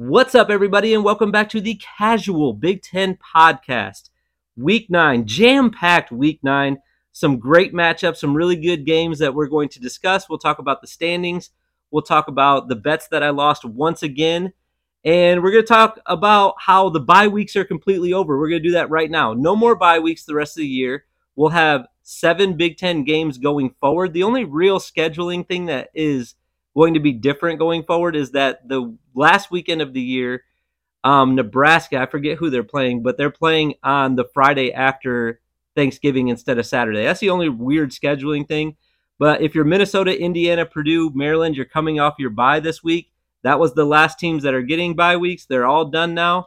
What's up, everybody, and welcome back to the Casual Big Ten Podcast. Week nine, jam packed week nine. Some great matchups, some really good games that we're going to discuss. We'll talk about the standings. We'll talk about the bets that I lost once again. And we're going to talk about how the bye weeks are completely over. We're going to do that right now. No more bye weeks the rest of the year. We'll have seven Big Ten games going forward. The only real scheduling thing that is going to be different going forward is that the last weekend of the year, um, Nebraska, I forget who they're playing, but they're playing on the Friday after Thanksgiving instead of Saturday. That's the only weird scheduling thing. But if you're Minnesota, Indiana, Purdue, Maryland, you're coming off your bye this week. That was the last teams that are getting bye weeks. They're all done now.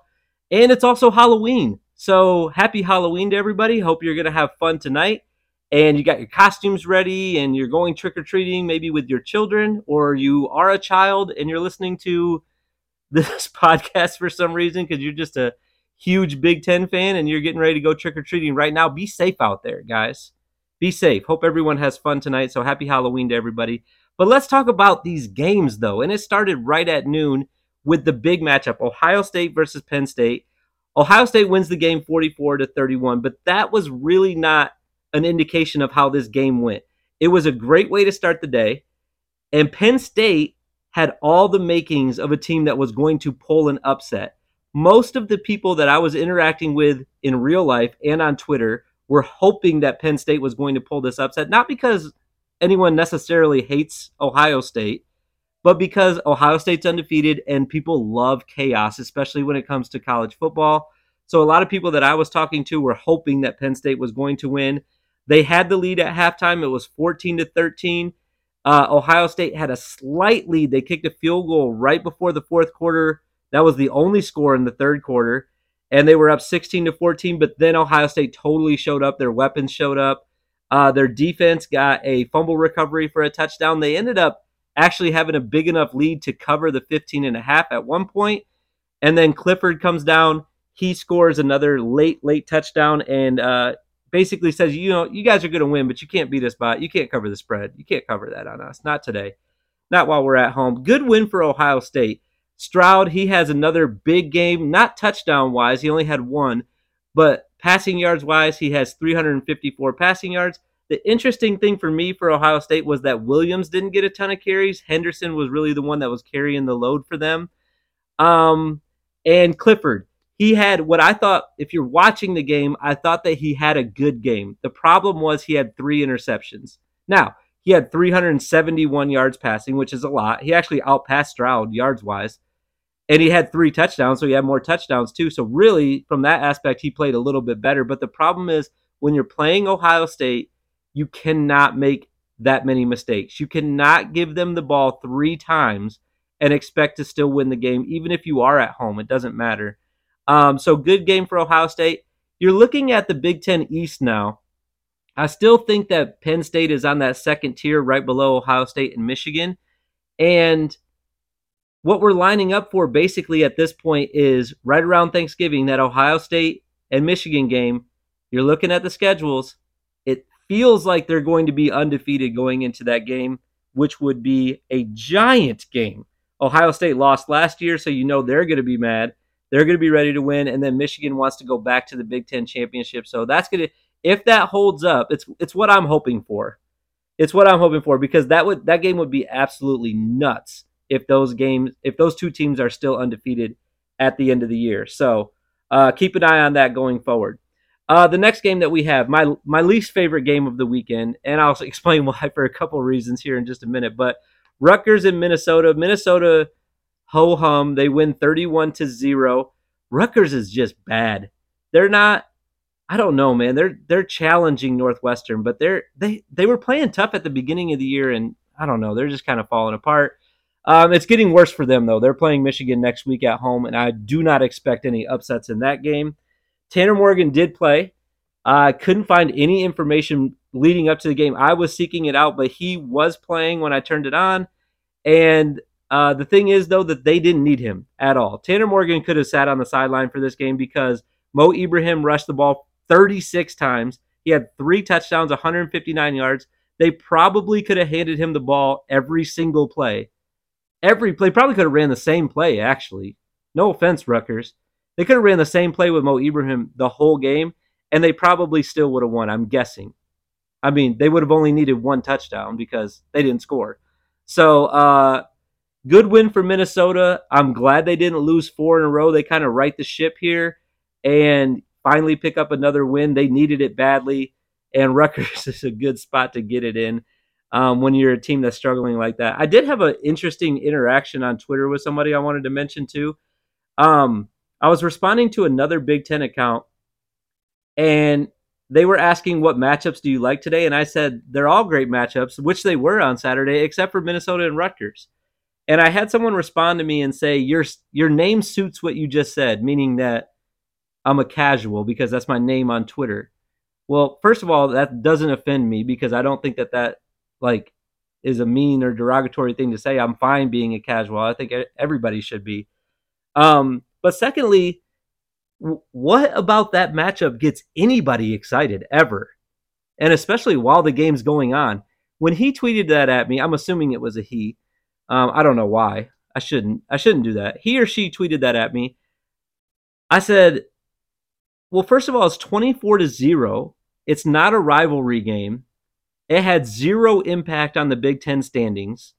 And it's also Halloween. So happy Halloween to everybody. Hope you're going to have fun tonight and you got your costumes ready and you're going trick or treating maybe with your children, or you are a child and you're listening to this podcast for some reason because you're just a huge Big Ten fan and you're getting ready to go trick or treating right now, be safe out there, guys. Be safe. Hope everyone has fun tonight. So happy Halloween to everybody. But let's talk about these games, though. And it started right at noon with the big matchup Ohio State versus Penn State. Ohio State wins the game 44 to 31, but that was really not an indication of how this game went. It was a great way to start the day, and Penn State had all the makings of a team that was going to pull an upset. Most of the people that I was interacting with in real life and on Twitter were hoping that Penn State was going to pull this upset, not because anyone necessarily hates Ohio State, but because Ohio State's undefeated and people love chaos, especially when it comes to college football. So a lot of people that I was talking to were hoping that Penn State was going to win. They had the lead at halftime. It was 14 to 13. Uh, Ohio State had a slight lead. They kicked a field goal right before the fourth quarter. That was the only score in the third quarter. And they were up 16 to 14. But then Ohio State totally showed up. Their weapons showed up. Uh, their defense got a fumble recovery for a touchdown. They ended up actually having a big enough lead to cover the 15 and a half at one point. And then Clifford comes down. He scores another late, late touchdown. And uh, basically says, you know, you guys are going to win, but you can't beat us by, you can't cover the spread. You can't cover that on us. Not today. Not while we're at home. Good win for Ohio State. Stroud, he has another big game, not touchdown wise. He only had one, but passing yards wise, he has 354 passing yards. The interesting thing for me for Ohio State was that Williams didn't get a ton of carries. Henderson was really the one that was carrying the load for them. Um, and Clifford, he had what I thought, if you're watching the game, I thought that he had a good game. The problem was he had three interceptions. Now, he had 371 yards passing, which is a lot. He actually outpassed Stroud yards wise. And he had three touchdowns, so he had more touchdowns too. So, really, from that aspect, he played a little bit better. But the problem is when you're playing Ohio State, you cannot make that many mistakes. You cannot give them the ball three times and expect to still win the game, even if you are at home. It doesn't matter. Um, so good game for Ohio State. You're looking at the Big Ten East now. I still think that Penn State is on that second tier right below Ohio State and Michigan. And what we're lining up for basically at this point is right around Thanksgiving, that Ohio State and Michigan game. You're looking at the schedules. It feels like they're going to be undefeated going into that game, which would be a giant game. Ohio State lost last year, so you know they're going to be mad. They're going to be ready to win, and then Michigan wants to go back to the Big Ten championship. So that's going to, if that holds up, it's it's what I'm hoping for. It's what I'm hoping for because that would that game would be absolutely nuts if those games if those two teams are still undefeated at the end of the year. So uh, keep an eye on that going forward. Uh, the next game that we have, my my least favorite game of the weekend, and I'll explain why for a couple reasons here in just a minute. But Rutgers in Minnesota. Minnesota ho hum. They win 31 to 0. Rutgers is just bad. They're not I don't know, man. They're they're challenging Northwestern, but they're they they were playing tough at the beginning of the year and I don't know, they're just kind of falling apart. Um, it's getting worse for them though. They're playing Michigan next week at home, and I do not expect any upsets in that game. Tanner Morgan did play. I uh, couldn't find any information leading up to the game. I was seeking it out, but he was playing when I turned it on, and uh, the thing is, though, that they didn't need him at all. Tanner Morgan could have sat on the sideline for this game because Mo Ibrahim rushed the ball 36 times. He had three touchdowns, 159 yards. They probably could have handed him the ball every single play. Every play, probably could have ran the same play, actually. No offense, Rutgers. They could have ran the same play with Mo Ibrahim the whole game, and they probably still would have won, I'm guessing. I mean, they would have only needed one touchdown because they didn't score. So, uh, good win for Minnesota. I'm glad they didn't lose four in a row. They kind of right the ship here and finally pick up another win. They needed it badly, and Rutgers is a good spot to get it in um, when you're a team that's struggling like that. I did have an interesting interaction on Twitter with somebody I wanted to mention too. Um, I was responding to another Big Ten account, and they were asking what matchups do you like today, and I said they're all great matchups, which they were on Saturday, except for Minnesota and Rutgers. And I had someone respond to me and say your your name suits what you just said, meaning that I'm a casual because that's my name on Twitter. Well, first of all, that doesn't offend me because I don't think that that like is a mean or derogatory thing to say. I'm fine being a casual. I think everybody should be. Um, but secondly, what about that matchup gets anybody excited ever? And especially while the game's going on. When he tweeted that at me, I'm assuming it was a he. Um, I don't know why. I shouldn't. I shouldn't do that. He or she tweeted that at me. I said, "Well, first of all, it's 24 to 0. It's not a rivalry game. It had zero impact on the Big Ten standings.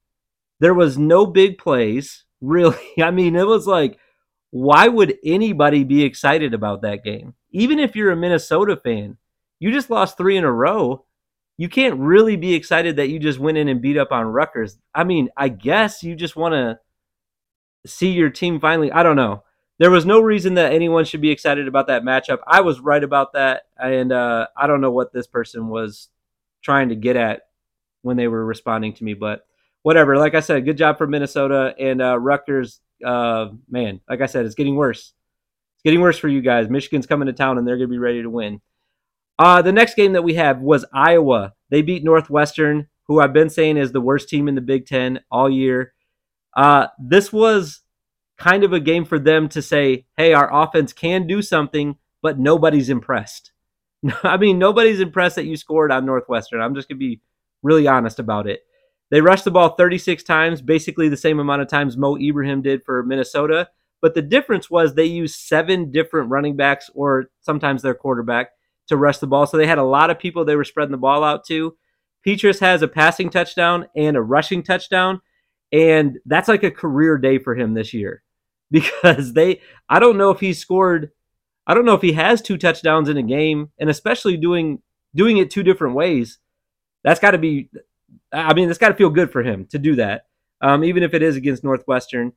There was no big plays, really. I mean, it was like, why would anybody be excited about that game? Even if you're a Minnesota fan, you just lost three in a row. You can't really be excited that you just went in and beat up on Rutgers. I mean, I guess you just want to see your team finally. I don't know. There was no reason that anyone should be excited about that matchup. I was right about that, and uh, I don't know what this person was trying to get at when they were responding to me. But whatever. Like I said, good job for Minnesota and uh, Rutgers. Uh, man, like I said, it's getting worse. It's getting worse for you guys. Michigan's coming to town and they're going to be ready to win. Uh, the next game that we have was Iowa. They beat Northwestern, who I've been saying is the worst team in the Big Ten all year. Uh, this was kind of a game for them to say, hey, our offense can do something, but nobody's impressed. I mean, nobody's impressed that you scored on Northwestern. I'm just going to be really honest about it. They rushed the ball 36 times, basically the same amount of times Mo Ibrahim did for Minnesota. But the difference was they used seven different running backs or sometimes their quarterback to rush the ball. So they had a lot of people they were spreading the ball out to. Petras has a passing touchdown and a rushing touchdown. And that's like a career day for him this year because they, I don't know if he scored I don't know if he has two touchdowns in a game, and especially doing doing it two different ways. That's got to be. I mean, it's got to feel good for him to do that, um, even if it is against Northwestern.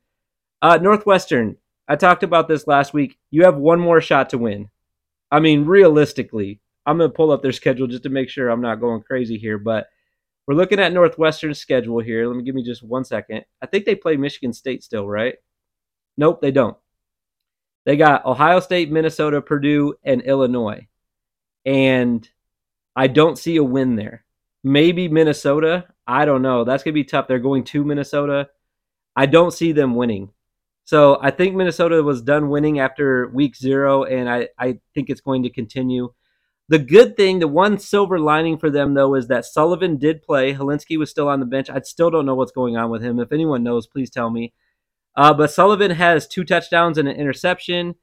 Uh, Northwestern. I talked about this last week. You have one more shot to win. I mean, realistically, I'm going to pull up their schedule just to make sure I'm not going crazy here, but we're looking at Northwestern's schedule here. Let me give me just one second. I think they play Michigan State still, right? Nope, they don't. They got Ohio State, Minnesota, Purdue, and Illinois. And I don't see a win there. Maybe Minnesota. I don't know. That's going to be tough. They're going to Minnesota. I don't see them winning. So I think Minnesota was done winning after week zero, and I, I think it's going to continue. The good thing, the one silver lining for them, though, is that Sullivan did play. Hilinski was still on the bench. I still don't know what's going on with him. If anyone knows, please tell me. Uh, but Sullivan has two touchdowns and an interception.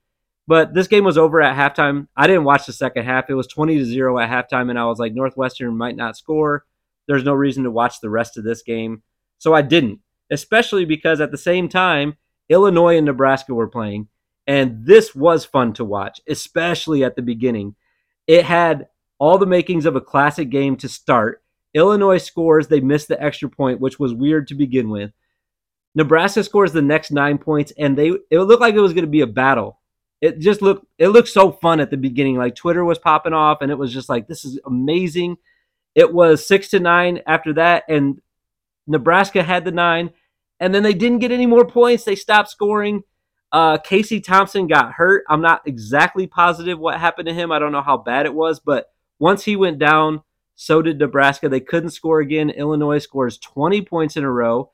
But this game was over at halftime. I didn't watch the second half. It was 20 to 0 at halftime, and I was like, Northwestern might not score. There's no reason to watch the rest of this game. So I didn't, especially because at the same time, Illinois and Nebraska were playing. And this was fun to watch, especially at the beginning. It had all the makings of a classic game to start. Illinois scores, they missed the extra point, which was weird to begin with. Nebraska scores the next nine points, and they it looked like it was going to be a battle. It just looked it looked so fun at the beginning. Like Twitter was popping off, and it was just like this is amazing. It was six to nine after that, and Nebraska had the nine, and then they didn't get any more points. They stopped scoring. Uh, Casey Thompson got hurt. I'm not exactly positive what happened to him. I don't know how bad it was, but once he went down, so did Nebraska. They couldn't score again. Illinois scores 20 points in a row.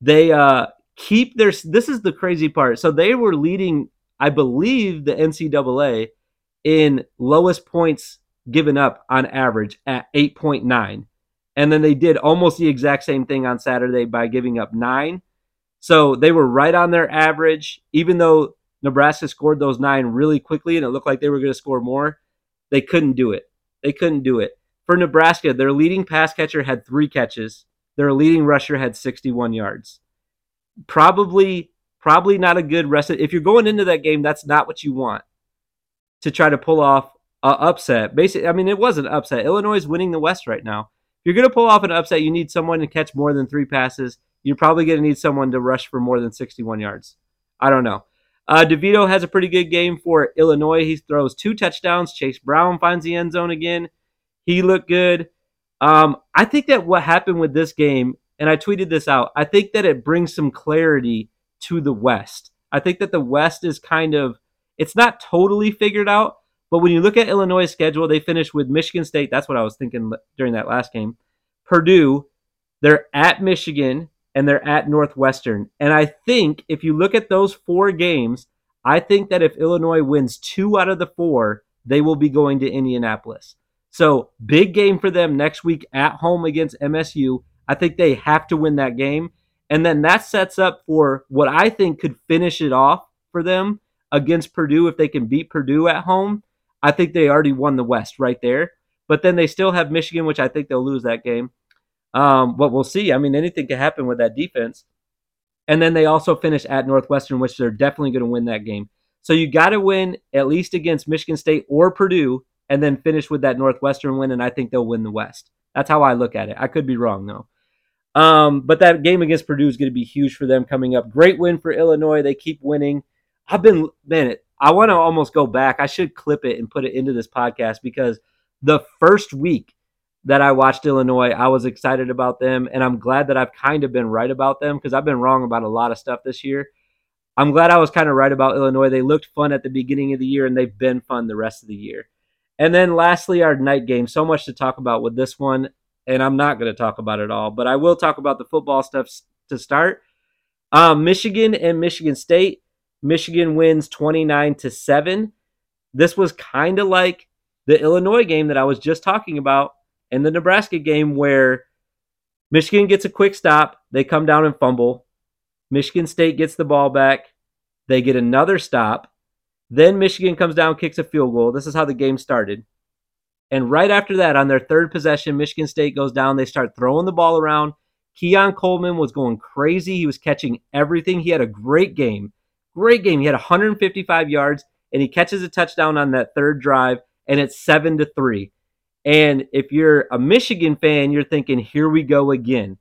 They uh, keep their. This is the crazy part. So they were leading, I believe, the NCAA in lowest points given up on average at 8.9. And then they did almost the exact same thing on Saturday by giving up nine. So they were right on their average, even though Nebraska scored those nine really quickly and it looked like they were going to score more. They couldn't do it. They couldn't do it. For Nebraska, their leading pass catcher had three catches. Their leading rusher had 61 yards. Probably, probably not a good rest. If you're going into that game, that's not what you want to try to pull off a upset. Basically, I mean, it was an upset. Illinois is winning the West right now. You're going to pull off an upset, you need someone to catch more than three passes. You're probably going to need someone to rush for more than 61 yards. I don't know. Uh, DeVito has a pretty good game for Illinois. He throws two touchdowns. Chase Brown finds the end zone again. He looked good. Um, I think that what happened with this game, and I tweeted this out, I think that it brings some clarity to the West. I think that the West is kind of, it's not totally figured out, but when you look at Illinois' schedule, they finish with Michigan State. That's what I was thinking during that last game. Purdue, they're at Michigan, and they're at Northwestern. And I think if you look at those four games, I think that if Illinois wins two out of the four, they will be going to Indianapolis. So, big game for them next week at home against MSU. I think they have to win that game. And then that sets up for what I think could finish it off for them against Purdue if they can beat Purdue at home. I think they already won the West right there. But then they still have Michigan, which I think they'll lose that game. Um, but we'll see. I mean, anything can happen with that defense. And then they also finish at Northwestern, which they're definitely going to win that game. So you got to win at least against Michigan State or Purdue, and then finish with that Northwestern win. And I think they'll win the West. That's how I look at it. I could be wrong though. Um, but that game against Purdue is going to be huge for them coming up. Great win for Illinois. They keep winning. I've been man, I want to almost go back. I should clip it and put it into this podcast because the first week that I watched Illinois. I was excited about them, and I'm glad that I've kind of been right about them because I've been wrong about a lot of stuff this year. I'm glad I was kind of right about Illinois. They looked fun at the beginning of the year, and they've been fun the rest of the year. And then lastly, our night game. So much to talk about with this one, and I'm not going to talk about it all, but I will talk about the football stuff to start. Um, Michigan and Michigan State. Michigan wins 29 to 7. This was kind of like the Illinois game that I was just talking about and the Nebraska game where Michigan gets a quick stop, they come down and fumble. Michigan State gets the ball back, they get another stop. Then Michigan comes down, kicks a field goal. This is how the game started. And right after that, on their third possession, Michigan State goes down. They start throwing the ball around. Keon Coleman was going crazy. He was catching everything. He had a great game. Great game. He had 155 yards and he catches a touchdown on that third drive and it's 7 to 3. And if you're a Michigan fan, you're thinking, here we go again.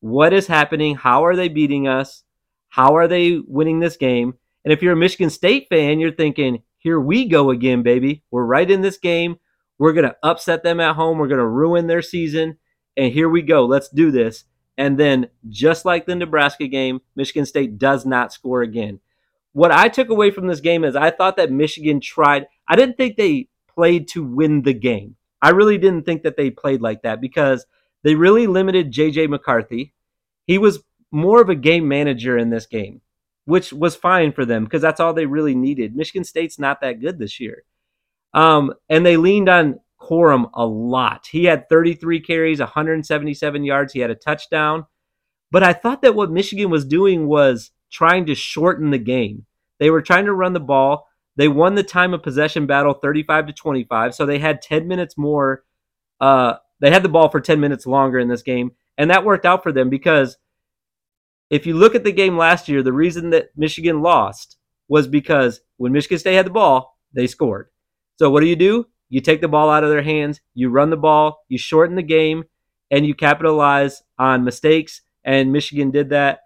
What is happening? How are they beating us? How are they winning this game? And if you're a Michigan State fan, you're thinking, here we go again, baby. We're right in this game. We're going to upset them at home. We're going to ruin their season. And here we go. Let's do this. And then, just like the Nebraska game, Michigan State does not score again. What I took away from this game is I thought that Michigan tried, I didn't think they played to win the game. I really didn't think that they played like that because they really limited JJ McCarthy. He was more of a game manager in this game, which was fine for them because that's all they really needed. Michigan State's not that good this year. Um, and they leaned on Corum a lot. He had 33 carries, 177 yards. He had a touchdown. But I thought that what Michigan was doing was trying to shorten the game. They were trying to run the ball. They won the time of possession battle 35 to 25. So they had 10 minutes more. Uh, they had the ball for 10 minutes longer in this game. And that worked out for them because if you look at the game last year, the reason that Michigan lost was because when Michigan State had the ball, they scored. So what do you do? You take the ball out of their hands, you run the ball, you shorten the game, and you capitalize on mistakes. And Michigan did that.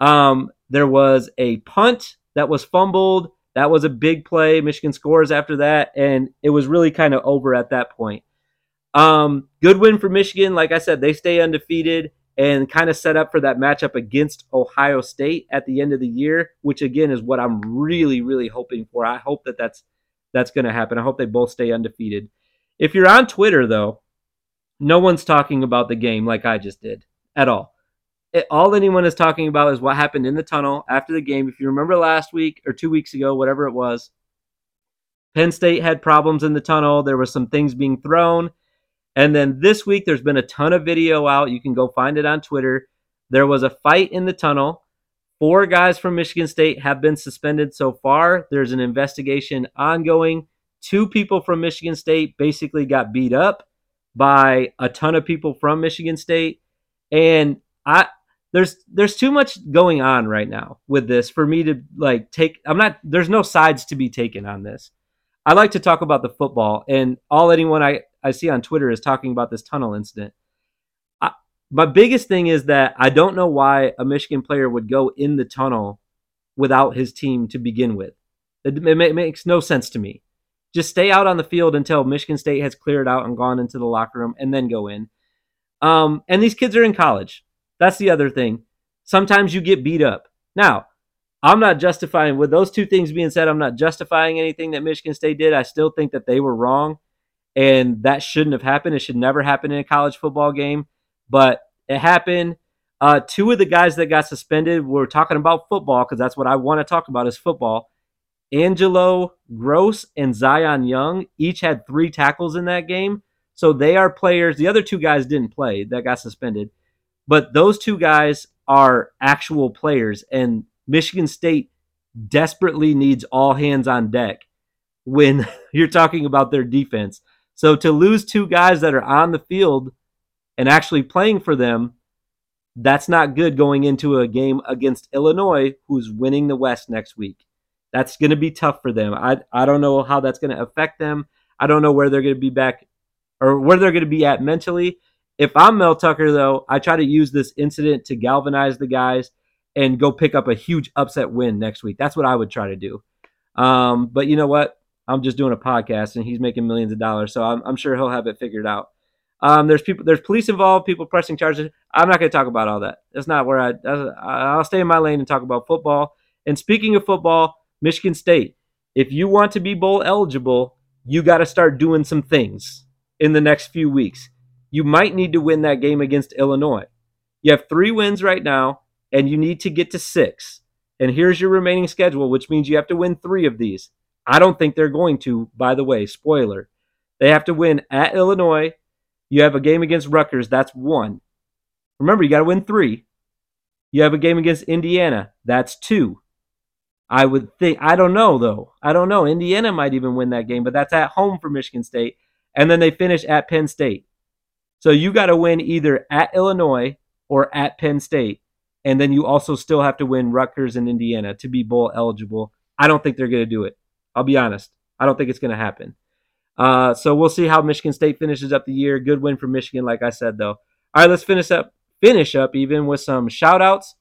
Um, there was a punt that was fumbled that was a big play. Michigan scores after that, and it was really kind of over at that point. Um, good win for Michigan. Like I said, they stay undefeated and kind of set up for that matchup against Ohio State at the end of the year, which again is what I'm really, really hoping for. I hope that that's that's going to happen. I hope they both stay undefeated. If you're on Twitter though, no one's talking about the game like I just did at all it, all anyone is talking about is what happened in the tunnel after the game. If you remember last week or two weeks ago, whatever it was, Penn State had problems in the tunnel. There were some things being thrown. And then this week, there's been a ton of video out. You can go find it on Twitter. There was a fight in the tunnel. Four guys from Michigan State have been suspended so far. There's an investigation ongoing. Two people from Michigan State basically got beat up by a ton of people from Michigan State. And I there's there's too much going on right now with this for me to like take I'm not there's no sides to be taken on this. I like to talk about the football and all anyone I, I see on Twitter is talking about this tunnel incident. I, my biggest thing is that I don't know why a Michigan player would go in the tunnel without his team to begin with. It, it, it makes no sense to me. Just stay out on the field until Michigan State has cleared out and gone into the locker room and then go in. Um, and these kids are in college. That's the other thing. Sometimes you get beat up. Now, I'm not justifying, with those two things being said, I'm not justifying anything that Michigan State did. I still think that they were wrong and that shouldn't have happened. It should never happen in a college football game, but it happened. Uh, two of the guys that got suspended were talking about football because that's what I want to talk about is football. Angelo Grose and Zion Young each had three tackles in that game. So they are players. The other two guys didn't play that got suspended, but those two guys are actual players. And Michigan State desperately needs all hands on deck when you're talking about their defense. So to lose two guys that are on the field and actually playing for them, that's not good going into a game against Illinois, who's winning the West next week. That's going to be tough for them. I, I don't know how that's going to affect them. I don't know where they're going to be back or where they're going to be at mentally. If I'm Mel Tucker, though, I try to use this incident to galvanize the guys and go pick up a huge upset win next week. That's what I would try to do. Um, but you know what? I'm just doing a podcast and he's making millions of dollars, so I'm, I'm sure he'll have it figured out. Um, there's people, there's police involved, people pressing charges. I'm not going to talk about all that. That's not where I. I'll stay in my lane and talk about football. And speaking of football, Michigan State. If you want to be bowl eligible, you got to start doing some things in the next few weeks. You might need to win that game against Illinois. You have three wins right now and you need to get to six. And here's your remaining schedule, which means you have to win three of these. I don't think they're going to, by the way, spoiler. They have to win at Illinois. You have a game against Rutgers, that's one. Remember, you got to win three. You have a game against Indiana, that's two. I would think, I don't know though. I don't know. Indiana might even win that game, but that's at home for Michigan State. And then they finish at Penn State. So you got to win either at Illinois or at Penn State and then you also still have to win Rutgers and Indiana to be bowl eligible. I don't think they're going to do it. I'll be honest. I don't think it's going to happen. Uh, so we'll see how Michigan State finishes up the year. Good win for Michigan, like I said, though. All right, let's finish up. Finish up even with some shout outs.